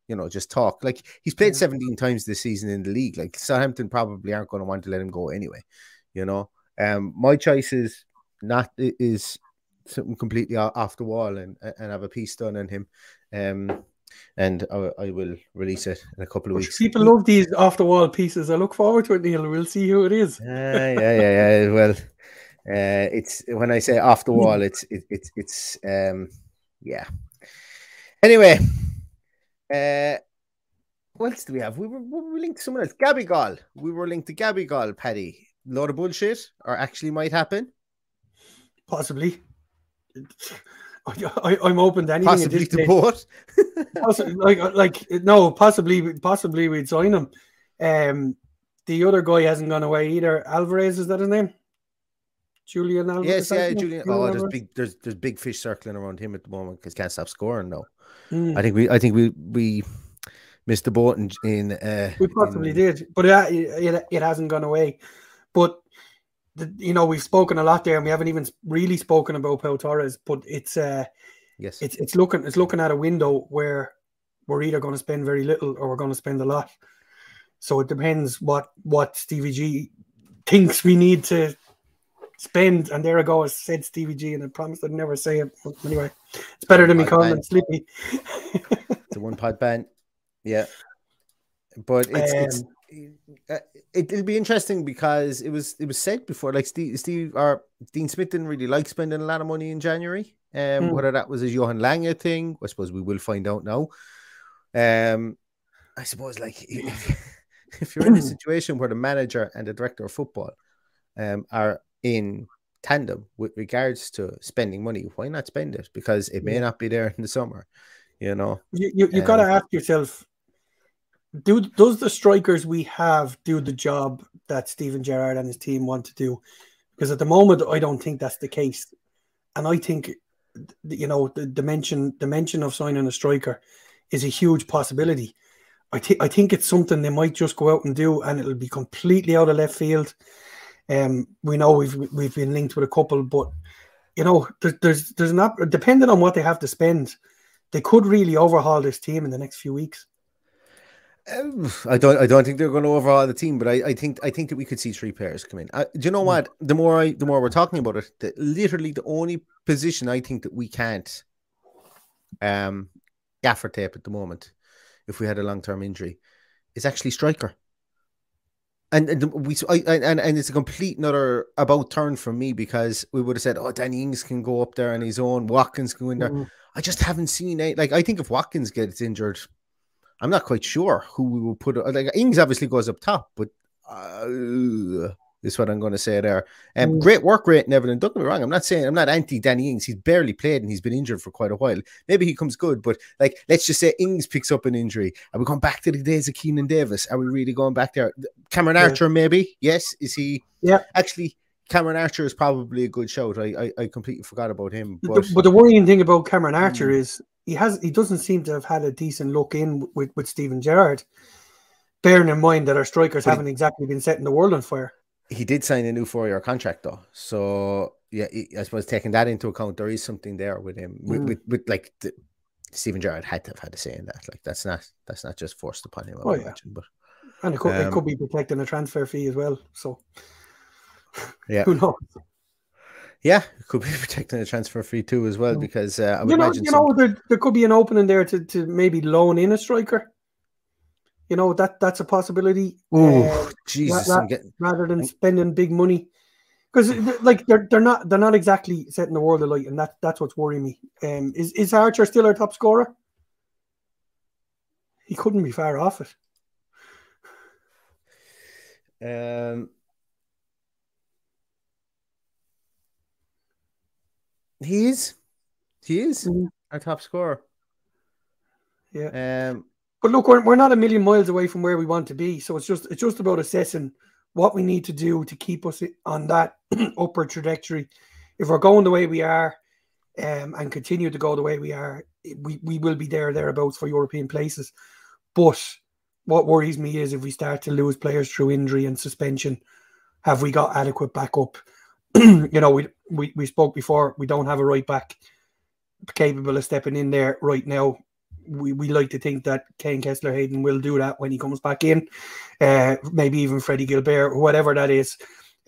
[SPEAKER 3] you know just talk. Like he's played 17 times this season in the league. Like Southampton probably aren't going to want to let him go anyway. You know, um, my choice is not is something completely off the wall and and have a piece done on him. Um, and I, I will release it in a couple of weeks.
[SPEAKER 4] People love these off the wall pieces. I look forward to it, Neil. We'll see who it is.
[SPEAKER 3] yeah, yeah, yeah, yeah. Well, uh, it's when I say off the wall, it's it, it's it's um, yeah. Anyway, uh, what else do we have? We were, we were linked to someone else. Gabby Gall. We were linked to Gabby Gall. Paddy. Lot of bullshit, or actually might happen.
[SPEAKER 4] Possibly. I, am open to anything.
[SPEAKER 3] Possibly to both.
[SPEAKER 4] Like like no, possibly possibly we'd sign him. Um, the other guy hasn't gone away either. Alvarez is that his name? Julian Alvarez.
[SPEAKER 3] yes, yeah? Julian. Oh, there's big, there's there's big fish circling around him at the moment because can't stop scoring now.
[SPEAKER 4] Mm.
[SPEAKER 3] I think we, I think we, we missed the boat in, in uh,
[SPEAKER 4] We possibly
[SPEAKER 3] in-
[SPEAKER 4] did, but it, it, it hasn't gone away. But the, you know, we've spoken a lot there, and we haven't even really spoken about Pau Torres. But it's uh,
[SPEAKER 3] Yes,
[SPEAKER 4] it's it's looking it's looking at a window where we're either going to spend very little or we're going to spend a lot. So it depends what what Stevie G thinks we need to spend. And there I go, I said Stevie G, and I promised I'd never say it. But anyway, it's better than me calling him Slippy.
[SPEAKER 3] it's a one pod band. Yeah, but it's it's uh, it, it'll be interesting because it was it was said before, like Steve Steve or Dean Smith didn't really like spending a lot of money in January. Um,
[SPEAKER 4] Hmm.
[SPEAKER 3] whether that was a Johan Lange thing, I suppose we will find out now. Um, I suppose like if, if you're in a situation where the manager and the director of football um are in tandem with regards to spending money, why not spend it? Because it may not be there in the summer, you know.
[SPEAKER 4] you you, you got to
[SPEAKER 3] Um,
[SPEAKER 4] ask yourself do does the strikers we have do the job that Steven Gerrard and his team want to do? Because at the moment I don't think that's the case. And I think you know the dimension dimension of signing a striker is a huge possibility. I think I think it's something they might just go out and do and it'll be completely out of left field um we know we've we've been linked with a couple but you know there's there's, there's not depending on what they have to spend they could really overhaul this team in the next few weeks.
[SPEAKER 3] Um, I don't. I don't think they're going to overhaul the team, but I, I think. I think that we could see three players come in. Uh, do you know what? The more I, the more we're talking about it, the, literally the only position I think that we can't, um, gaffer tape at the moment, if we had a long term injury, is actually striker. And, and we, I, and and it's a complete another about turn for me because we would have said, oh, Danny Ings can go up there on his own, Watkins can go in there.
[SPEAKER 4] Mm.
[SPEAKER 3] I just haven't seen it. Like I think if Watkins gets injured, I'm not quite sure who we will put. Like Ings obviously goes up top, but uh, is what I'm going to say there. Um,
[SPEAKER 4] Mm.
[SPEAKER 3] great work rate, Neville. And don't get me wrong, I'm not saying I'm not anti Danny Ings. He's barely played and he's been injured for quite a while. Maybe he comes good, but like let's just say Ings picks up an injury. Are we going back to the days of Keinan Davis? Are we really going back there? Cameron
[SPEAKER 4] Yeah.
[SPEAKER 3] Archer, maybe. Yes, is he?
[SPEAKER 4] Yeah.
[SPEAKER 3] Actually, Cameron Archer is probably a good shout. I I, I completely forgot about him.
[SPEAKER 4] But,
[SPEAKER 3] But,
[SPEAKER 4] the, but the worrying thing about Cameron Archer
[SPEAKER 3] Mm.
[SPEAKER 4] is he has he doesn't seem to have had a decent look in with, with Steven Gerrard. Bearing in mind that our strikers
[SPEAKER 3] But
[SPEAKER 4] haven't exactly been setting the world on fire.
[SPEAKER 3] He did sign a new four-year contract though, so yeah, I suppose taking that into account, there is something there with him. With,
[SPEAKER 4] Mm.
[SPEAKER 3] with, with like the, Steven Gerrard had to have had a say in that. Like that's not that's not just forced upon him. I
[SPEAKER 4] Oh, yeah.
[SPEAKER 3] imagine, but
[SPEAKER 4] And it could,
[SPEAKER 3] Um,
[SPEAKER 4] it could be protecting a transfer fee as well. So
[SPEAKER 3] Yeah,
[SPEAKER 4] who knows?
[SPEAKER 3] yeah, it could be protecting a transfer fee too as well because uh, I would
[SPEAKER 4] You know,
[SPEAKER 3] imagine
[SPEAKER 4] you
[SPEAKER 3] some-
[SPEAKER 4] know there, there could be an opening there to, to maybe loan in a striker. You know that that's a possibility.
[SPEAKER 3] Ooh,
[SPEAKER 4] uh,
[SPEAKER 3] Jesus,
[SPEAKER 4] ra-
[SPEAKER 3] I'm getting
[SPEAKER 4] rather than spending big money, because like they're they're not they're not exactly setting the world alight, and that that's what's worrying me. Um, is is Archer still our top scorer? He couldn't be far off it.
[SPEAKER 3] Um, he is, he is
[SPEAKER 4] Mhm.
[SPEAKER 3] our top scorer.
[SPEAKER 4] Yeah.
[SPEAKER 3] Um,
[SPEAKER 4] But look, we're, we're not a million miles away from where we want to be. So it's just it's just about assessing what we need to do to keep us on that upward trajectory. If we're going the way we are, um, and continue to go the way we are, we, we will be there thereabouts for European places. But what worries me is if we start to lose players through injury and suspension, have we got adequate backup? you know, we, we we spoke before. We don't have a right back capable of stepping in there right now we, we like to think that Kane Kesler Hayden will do that when he comes back in. Uh, maybe even Freddie Guilbert, whatever that is.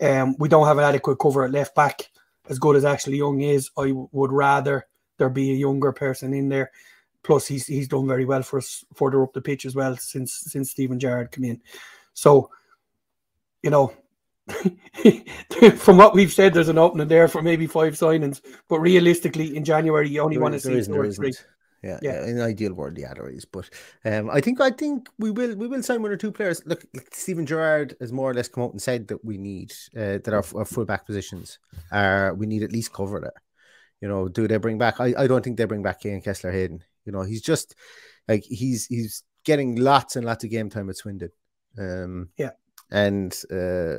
[SPEAKER 4] Um, we don't have an adequate cover at left back. As good as Ashley Young is, I w- would rather there be a younger person in there. Plus, he's he's done very well for us further up the pitch as well since since Steven Gerrard came in. So, you know, from what we've said, there's an opening there for maybe five signings. But realistically, in January, you only
[SPEAKER 3] there
[SPEAKER 4] want to see two or three.
[SPEAKER 3] isn't. Yeah,
[SPEAKER 4] Yeah.
[SPEAKER 3] in an ideal world, there is. But um, I think I think we will we will sign one or two players. Look, Steven Gerrard has more or less come out and said that we need uh, that our, our full back positions are we need at least cover there. You know, do they bring back? I, I don't think they bring back Kane Kesler Hayden. You know, he's just like he's he's getting lots and lots of game time at Swindon. Um,
[SPEAKER 4] Yeah.
[SPEAKER 3] and uh,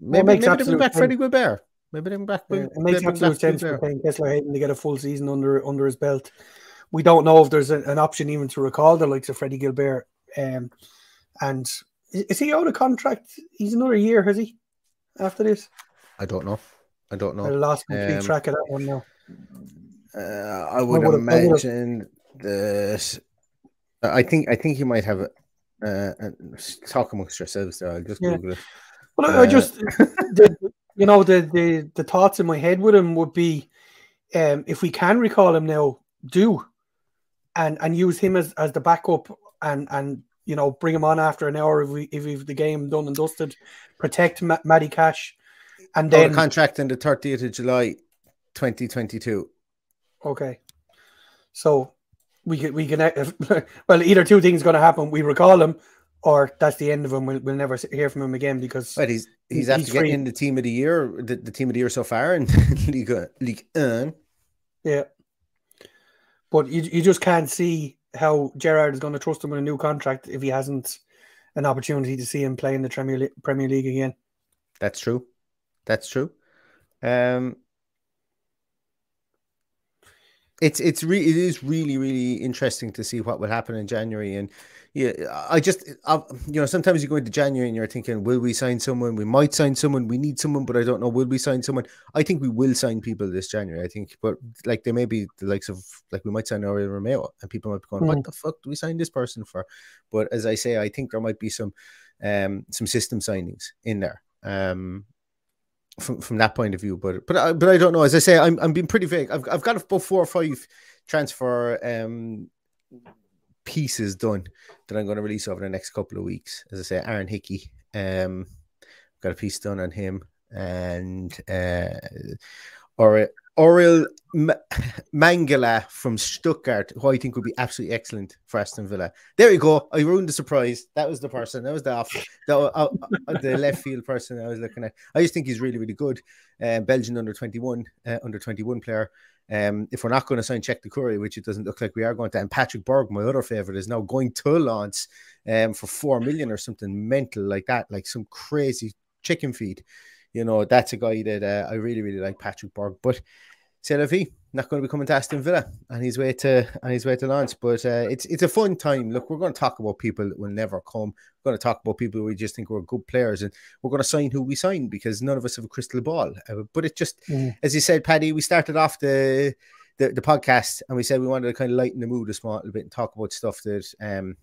[SPEAKER 3] maybe, maybe they bring back. Freddie Guilbert. Maybe they bring back.
[SPEAKER 4] Yeah,
[SPEAKER 3] they
[SPEAKER 4] it makes absolute sense for Kesler Hayden to get a full season under under his belt. We don't know if there's a, an option even to recall the likes of Freddie Guilbert. Um, and is, is he out of contract? He's another year, has he? After this,
[SPEAKER 3] I don't know. I don't know.
[SPEAKER 4] I lost complete
[SPEAKER 3] Um,
[SPEAKER 4] track of that one now.
[SPEAKER 3] Uh, I would
[SPEAKER 4] I
[SPEAKER 3] imagine that. I think I think you might have a. Uh, uh, talk amongst yourselves there. I'll just
[SPEAKER 4] Yeah.
[SPEAKER 3] Google it.
[SPEAKER 4] But I, I
[SPEAKER 3] uh,
[SPEAKER 4] just, the, you know, the, the the thoughts in my head with him would be, um, if we can recall him now, do, and and use him as, as the backup, and and you know bring him on after an hour if we if we've the game done and dusted, protect Ma- Matty Cash, and then
[SPEAKER 3] the contract on the 30th of July, 2022.
[SPEAKER 4] okay, so we can we can well either two things going to happen: we recall him, or that's the end of him. We'll, we'll never hear from him again because
[SPEAKER 3] But he's he's
[SPEAKER 4] He's
[SPEAKER 3] after getting in the team of the year, the, the team of the year so far in Liga League One.
[SPEAKER 4] Yeah. But you, you just can't see how Gerrard is going to trust him with a new contract if he hasn't an opportunity to see him play in the Premier League, Premier League again.
[SPEAKER 3] That's true. That's true. Um, it's it's re- it is really really interesting to see what will happen in January and yeah I just I, you know sometimes you go into January and you're thinking will we sign someone we might sign someone we need someone but I don't know will we sign someone I think we will sign people this January I think but like there may be the likes of like we might sign Oriol Romeu and people might be going
[SPEAKER 4] Mm.
[SPEAKER 3] what the fuck do we sign this person for but as I say I think there might be some um some system signings in there um from from that point of view. But but I, but I don't know. As I say, I'm I'm being pretty vague. I've I've got about four or five transfer um pieces done that I'm going to release over the next couple of weeks. As I say, Aaron Hickey, um, got a piece done on him, and uh, or Orel Ma- Mangala from Stuttgart, who I think would be absolutely excellent for Aston Villa. There you go. I ruined the surprise. That was the person. That was the off, the, uh, uh, the left field person I was looking at. I just think he's really, really good. Uh, Belgian under 21, uh, under 21 player. Um, if we're not going to sign Czech the Curry, which it doesn't look like we are going to, and Patrick Berg, my other favorite, is now going to Lens um, for four million or something mental like that, like some crazy chicken feed. You know, that's a guy that uh, I really, really like, Patrick Berg. But c'est. Not going to be coming to Aston Villa on his way to on his way to Lens. But uh, it's it's a fun time. Look, we're going to talk about people that will never come. We're going to talk about people we just think are good players, and we're going to sign who we sign because none of us have a crystal ball. Uh, but it just,
[SPEAKER 4] Mm.
[SPEAKER 3] as you said, Paddy, we started off the, the the podcast and we said we wanted to kind of lighten the mood a small little bit and talk about stuff that um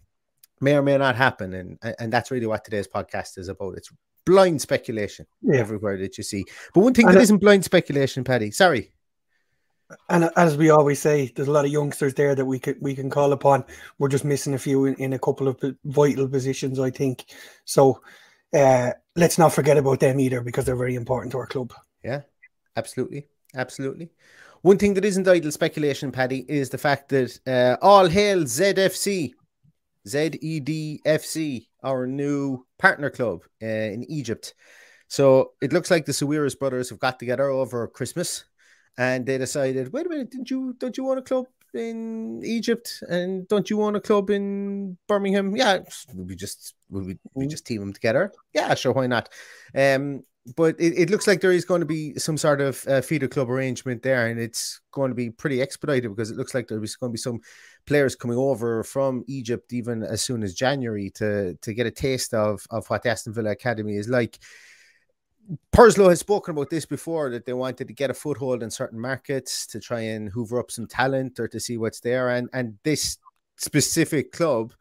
[SPEAKER 3] may or may not happen, and and that's really what today's podcast is about. It's blind speculation
[SPEAKER 4] Yeah.
[SPEAKER 3] everywhere that you see. But one thing
[SPEAKER 4] And
[SPEAKER 3] that
[SPEAKER 4] it-
[SPEAKER 3] isn't blind speculation, Paddy. Sorry,
[SPEAKER 4] And as we always say, there's a lot of youngsters there that we could we can call upon. We're just missing a few in, in a couple of vital positions, I think. So uh, let's not forget about them either because they're very important to our club.
[SPEAKER 3] Yeah, absolutely. Absolutely. One thing that isn't idle speculation, Paddy, is the fact that uh, all hail ZFC, ZEDFC, our new partner club uh, in Egypt. So it looks like the Sawiris brothers have got together over Christmas and they decided, wait a minute, didn't you don't you want a club in Egypt and don't you want a club in Birmingham? Yeah, we just we, we just team them together. Yeah, sure, why not? Um, but it, it looks like there is going to be some sort of uh, feeder club arrangement there, and it's going to be pretty expedited because it looks like there's going to be some players coming over from Egypt even as soon as January to to get a taste of of what the Aston Villa Academy is like. Purslow has spoken about this before that they wanted to get a foothold in certain markets to try and hoover up some talent or to see what's there, and and this specific club,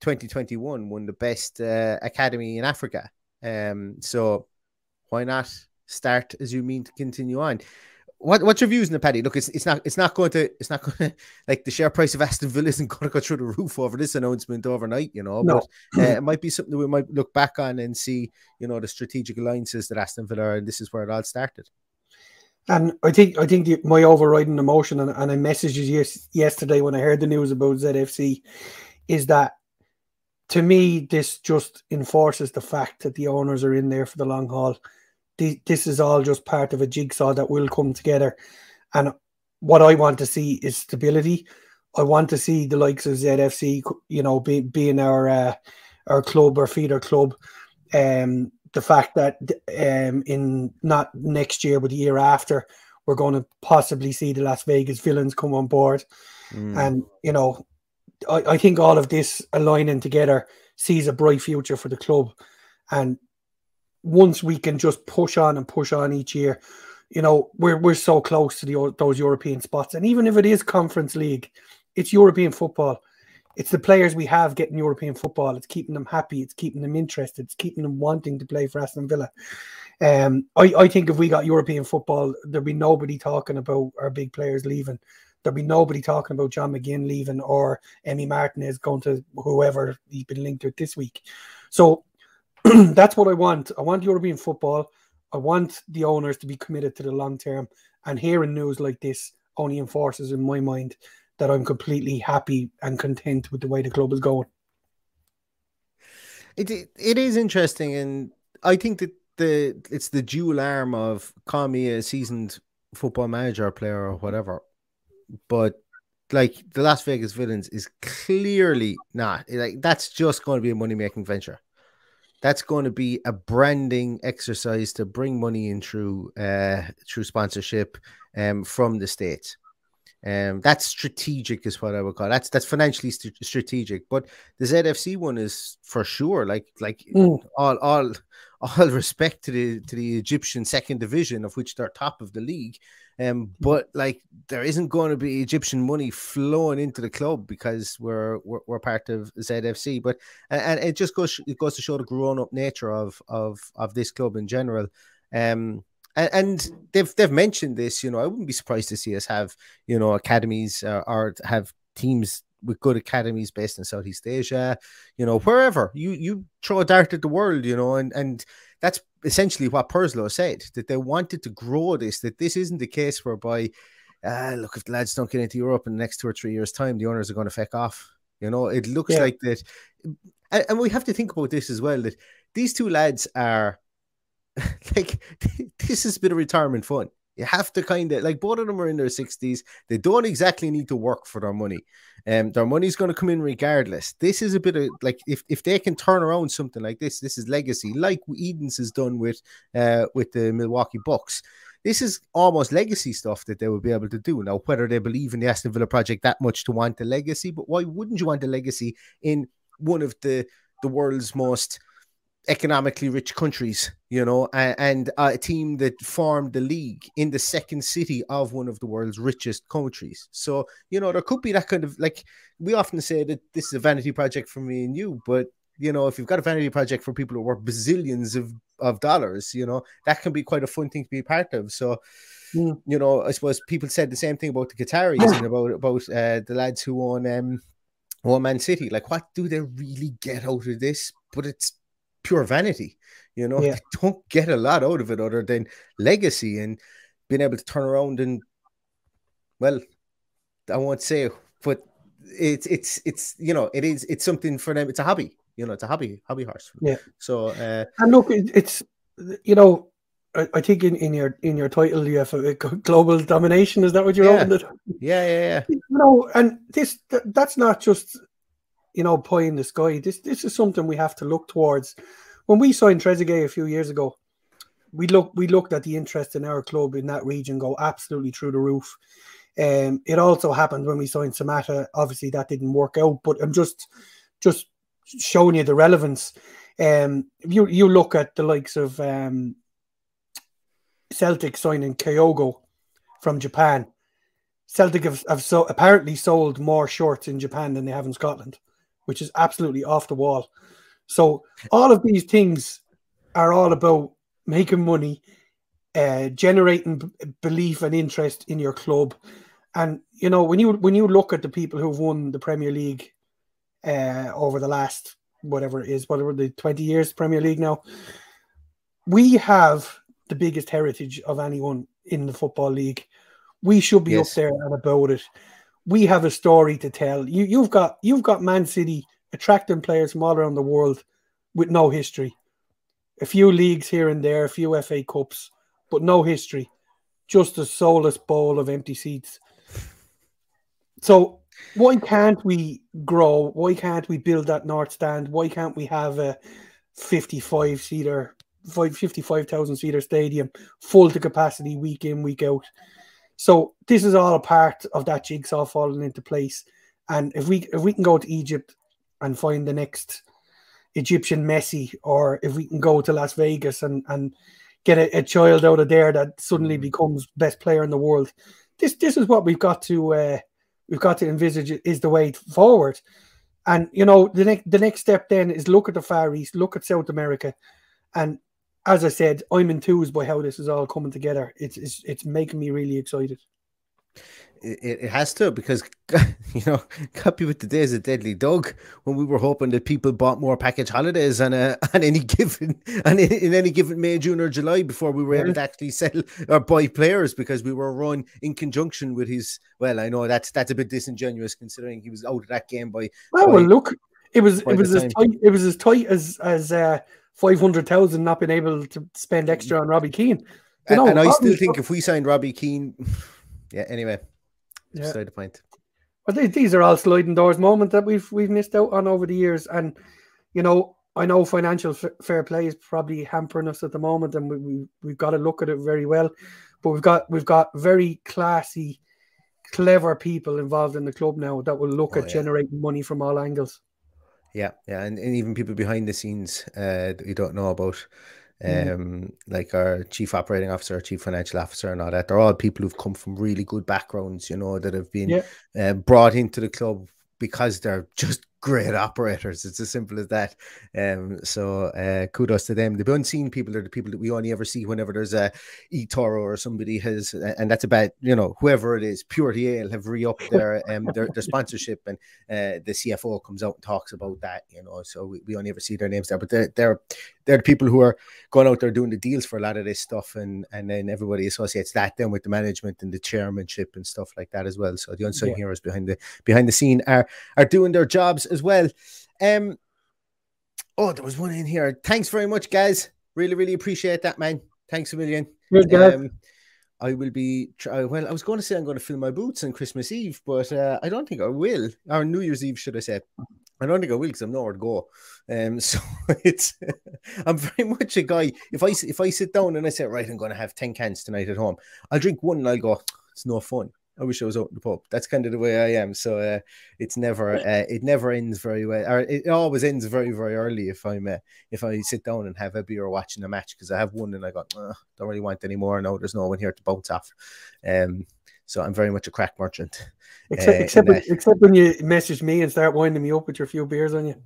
[SPEAKER 3] 2021, won the best uh, academy in Africa. Um, so why not start as you mean to continue on? What what's your views on the Paddy? Look, it's it's not it's not going to it's not going to like the share price of Aston Villa isn't going to go through the roof over this announcement overnight, you know.
[SPEAKER 4] No.
[SPEAKER 3] But uh, it might be something that we might look back on and see, you know, the strategic alliances that Aston Villa are, and this is where it all started.
[SPEAKER 4] And I think I think the, my overriding emotion, and, and I messaged you yes, yesterday when I heard the news about ZFC, is that to me this just enforces the fact that the owners are in there for the long haul. This is all just part of a jigsaw that will come together. And what I want to see is stability. I want to see the likes of ZFC, you know, be, being our uh, our club or feeder club. Um, the fact that um, in not next year but the year after, we're going to possibly see the Las Vegas villains come on board.
[SPEAKER 3] Mm.
[SPEAKER 4] And you know, I, I think all of this aligning together sees a bright future for the club. And once we can just push on and push on each year, you know, we're we're so close to the those European spots. And even if it is Conference League, it's European football. It's the players we have getting European football. It's keeping them happy. It's keeping them interested. It's keeping them wanting to play for Aston Villa. Um, I, I think if we got European football, there'd be nobody talking about our big players leaving. There'd be nobody talking about John McGinn leaving or Emi Martinez going to whoever he's been linked with this week. So that's what I want. I want European football. I want the owners to be committed to the long term. And hearing news like this only enforces in my mind that I'm completely happy and content with the way the club is going.
[SPEAKER 3] It, it is interesting, and I think that the it's the dual arm of call me a seasoned football manager player or whatever, but like the Las Vegas Villains is clearly not like that's just going to be a money making venture. That's going to be a branding exercise to bring money in through uh through sponsorship um from the states. Um, that's strategic, is what I would call. It. That's that's financially st- strategic. But the ZFC one is for sure. Like like
[SPEAKER 4] Mm.
[SPEAKER 3] all all all respect to the to the Egyptian second division, of which they're top of the league. Um, but like there isn't going to be Egyptian money flowing into the club because we're we're, we're part of ZFC. But and, and it just goes it goes to show the grown up nature of of of this club in general. Um, and, and they've they've mentioned this. You know, I wouldn't be surprised to see us have you know academies uh, or have teams with good academies based in Southeast Asia. You know, wherever you you throw a dart at the world. You know, and and that's essentially what Purslow said that they wanted to grow this. That this isn't the case whereby. Uh, look, if the lads don't get into Europe in the next two or three years' time, the owners are going to feck off. You know, it looks
[SPEAKER 4] Yeah.
[SPEAKER 3] like that. And, and we have to think about this as well that these two lads are like this has been a retirement fund. You have to kind of like both of them are in their 60s. They don't exactly need to work for their money. Um, their money's going to come in regardless. This is a bit of like if, if they can turn around something like this, this is legacy, like Edens has done with uh with the Milwaukee Bucks. This is almost legacy stuff that they will be able to do. Now, whether they believe in the Aston Villa project that much to want the legacy, but why wouldn't you want a legacy in one of the the world's most economically rich countries, you know, and, and a team that formed the league in the second city of one of the world's richest countries. So, you know, there could be that kind of like we often say that this is a vanity project for me and you, but you know, if you've got a vanity project for people who work bazillions of, of dollars, you know, that can be quite a fun thing to be a part of. So, mm. you know, I suppose people said the same thing about the Qataris and about about uh, the lads who own um, own Man City. Like, what do they really get out of this? But it's pure vanity. You know, yeah. they don't get a lot out of it other than legacy and being able to turn around and, well, I won't say, but it's it's it's you know it is it's something for them. It's a hobby. You know, it's a hobby hobby horse.
[SPEAKER 4] Yeah.
[SPEAKER 3] So uh,
[SPEAKER 4] and look, it's you know. I, think in, in your in your title you have global domination. Is that what you're
[SPEAKER 3] yeah. Yeah, yeah, yeah.
[SPEAKER 4] You know, and this that's not just you know, pie in the sky. This this is something we have to look towards. When we signed Trezeguet a few years ago, we looked we looked at the interest in our club in that region go absolutely through the roof. Um, it also happened when we signed Samatta. Obviously, that didn't work out. But I'm just just showing you the relevance. Um, you you look at the likes of um, Celtic signing Kyogo from Japan. Celtic have, have so apparently sold more shorts in Japan than they have in Scotland which is absolutely off the wall. So all of these things are all about making money, uh, generating b- belief and interest in your club. And you know when you when you look at the people who've won the Premier League uh, over the last whatever it is, whatever the twenty years Premier League now, we have the biggest heritage of anyone in the football league. We should be yes. up there and about it we have a story to tell. You you've got you've got Man City attracting players from all around the world with no history. A few leagues here and there, a few FA Cups, but no history. Just a soulless bowl of empty seats. So why can't we grow? Why can't we build that North Stand? Why can't we have a 55 seater, 55,000 seater stadium full to capacity week in, week out? So this is all a part of that jigsaw falling into place. And if we if we can go to Egypt and find the next Egyptian Messi, or if we can go to Las Vegas and and get a, a child out of there that suddenly mm. becomes best player in the world, this this is what we've got to uh, we've got to envisage is the way forward. And you know the next the next step then is look at the Far East, look at South America, and as I said, I'm enthused by how this is all coming together. It's it's, it's making me really excited.
[SPEAKER 3] It, it has to because you know copy with the days a deadly dog. when we were hoping that people bought more package holidays on a on any given and in, in, any given May, June, or July before we were able to actually sell or buy players because we were run in conjunction with his. Well, I know that's that's a bit disingenuous considering he was out of that game by.
[SPEAKER 4] Well,
[SPEAKER 3] by,
[SPEAKER 4] well look, it was it was as tight it was as tight as as uh, five hundred thousand not being able to spend mm. extra on Robbie Keane.
[SPEAKER 3] You know, and I still think if we signed Robbie Keane, yeah. Anyway, yeah. beside the point.
[SPEAKER 4] But these are all sliding doors moments that we've we've missed out on over the years, and you know I know financial f- fair play is probably hampering us at the moment, and we, we we've got to look at it very well. But we've got we've got very classy, clever people involved in the club now that will look oh, at yeah. generating money from all angles.
[SPEAKER 3] Yeah, yeah, and, and even people behind the scenes uh, that you don't know about, mm. um, mm. like our chief operating officer, our chief financial officer, and all that. They're all people who've come from really good backgrounds, you know, that have been yeah. uh, brought into the club because they're just great operators. It's as simple as that. Um, so uh, kudos to them. The unseen people are the people that we only ever see whenever there's a eToro or somebody has, and that's about you know whoever it is. Purity Ale have re-upped their um their, their sponsorship, and uh, the CFO comes out and talks about that. You know, so we, we only ever see their names there, but they're they're they're the people who are going out there doing the deals for a lot of this stuff, and and then everybody associates that then with the management and the chairmanship and stuff like that as well. So the unsung yeah. heroes behind the behind the scene are are doing their jobs as well. Um, oh, there was one in here. Thanks very much, guys. Really, really appreciate that, man. Thanks a million.
[SPEAKER 4] Um,
[SPEAKER 3] I will be. Well, I was going to say I'm going to fill my boots on Christmas Eve, but uh, I don't think I will. Or New Year's Eve, should I say? I don't think I will because I'm nowhere to go. Um, so it's I'm very much a guy. If I if I sit down and I say right, I'm going to have ten cans tonight at home, I'll drink one and I'll go. It's no fun I wish I was out in the pub. That's kind of the way I am. So uh, it's never uh, it never ends very well, or it always ends very very early if I'm uh, if I sit down and have a beer watching a match because I have one and I go got don't really want any more. No, there's no one here to bounce off. Um, so I'm very much a crack merchant.
[SPEAKER 4] Except, uh, except, when, except when you message me and start winding me up with your few beers on you.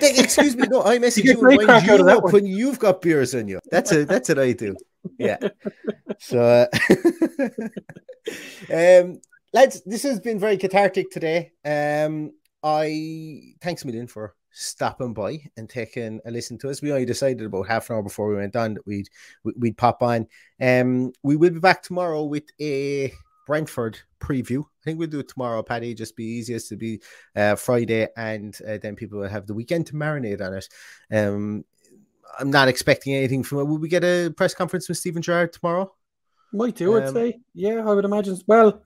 [SPEAKER 3] Excuse me, no, I message you, you and wind you up when you've got beers on you. That's a that's what I do. Yeah. so, uh, um, lads, this has been very cathartic today. Um, I thanks a million for stopping by and taking a listen to us. We only decided about half an hour before we went on that we'd we'd pop on. Um, we will be back tomorrow with a Brentford preview. I think we'll do it tomorrow, Paddy. Just be easiest to be uh, Friday, and uh, then people will have the weekend to marinate on it. Um, I'm not expecting anything from it. Will we get a press conference with Steven Gerrard tomorrow?
[SPEAKER 4] Might do, um, I'd say. Yeah, I would imagine. Well,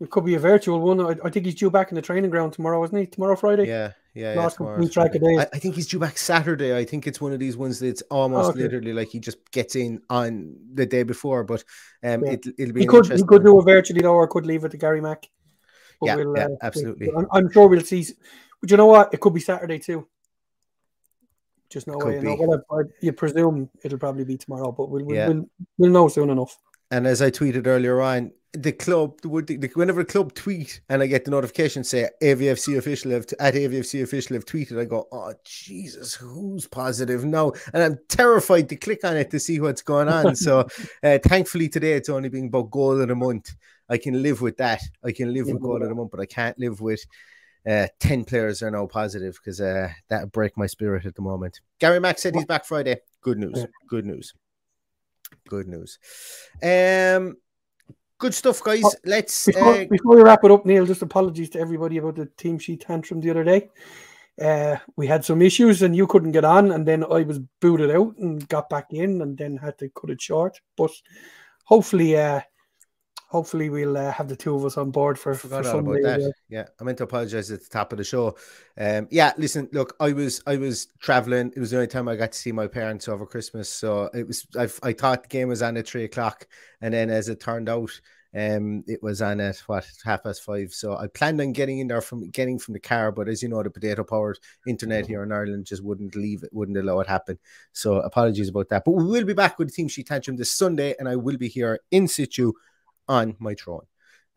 [SPEAKER 4] it could be a virtual one. I, I, think he's due back in the training ground tomorrow, isn't he? Tomorrow, Friday.
[SPEAKER 3] Yeah, yeah. yeah tomorrow, track of days. I, I, think he's due back Saturday. I think it's one of these ones that's almost oh, okay. literally like he just gets in on the day before. But um, yeah. it, will be.
[SPEAKER 4] He could he could do it virtually though, or could leave it to Gary Mack.
[SPEAKER 3] But yeah, we'll, yeah, uh, absolutely.
[SPEAKER 4] I'm, I'm, sure we'll see. But you know what? It could be Saturday too. Just no way. You, know, I, you presume it'll probably be tomorrow, but we'll, we'll, yeah. we'll, we'll know soon enough.
[SPEAKER 3] And as I tweeted earlier on, the club would whenever a club tweet and I get the notification say AVFC official have at AVFC official have tweeted, I go, oh Jesus, who's positive now? And I'm terrified to click on it to see what's going on. so uh, thankfully today it's only been about goal in a month. I can live with that. I can live with goal in a month, but I can't live with uh, 10 players are now positive because uh, that would break my spirit at the moment. Gary Mack said he's back Friday. Good news. Good news. Good news. Um, good stuff, guys. Oh, Let's
[SPEAKER 4] before, uh, before, we wrap it up, Neil. Just apologies to everybody about the team sheet tantrum the other day. Uh, we had some issues and you couldn't get on, and then I was booted out and got back in, and then had to cut it short. But hopefully, uh, hopefully we'll uh, have the two of us on board for, for Sunday.
[SPEAKER 3] About that. Yeah, I meant to apologize at the top of the show. Um, yeah, listen, look, I was I was traveling. It was the only time I got to see my parents over Christmas, so it was. I, I thought the game was on at three o'clock, and then as it turned out. Um, it was on at what half past five. So I planned on getting in there from getting from the car, but as you know, the potato powered internet here in Ireland just wouldn't leave it, wouldn't allow it happen. So apologies about that. But we will be back with the team sheet tantrum this Sunday, and I will be here in situ on my throne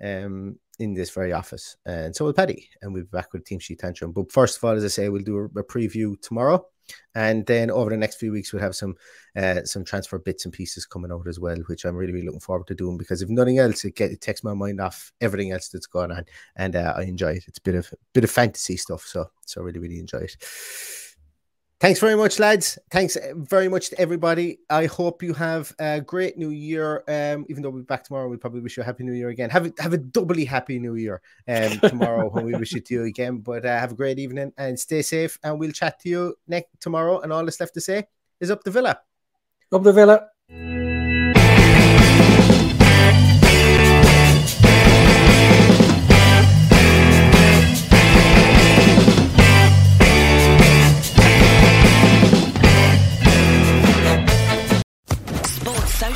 [SPEAKER 3] um, in this very office. And so will Paddy, and we'll be back with Team Sheet Tantrum. But first of all, as I say, we'll do a, a preview tomorrow. And then over the next few weeks, we'll have some uh, some transfer bits and pieces coming out as well, which I'm really, really looking forward to doing because if nothing else, it, get, it takes my mind off everything else that's going on, and uh, I enjoy it. It's a bit of bit of fantasy stuff, so so really, really enjoy it. Thanks very much, lads. Thanks uh, very much to everybody. I hope you have a great new year. Um, even though we'll be back tomorrow, we probably wish you a happy new year again. Have a, have a doubly happy new year um, tomorrow when we wish it to you again. But uh, have a great evening and stay safe. And we'll chat to you next tomorrow. And all that's left to say is up the villa.
[SPEAKER 4] Up the villa.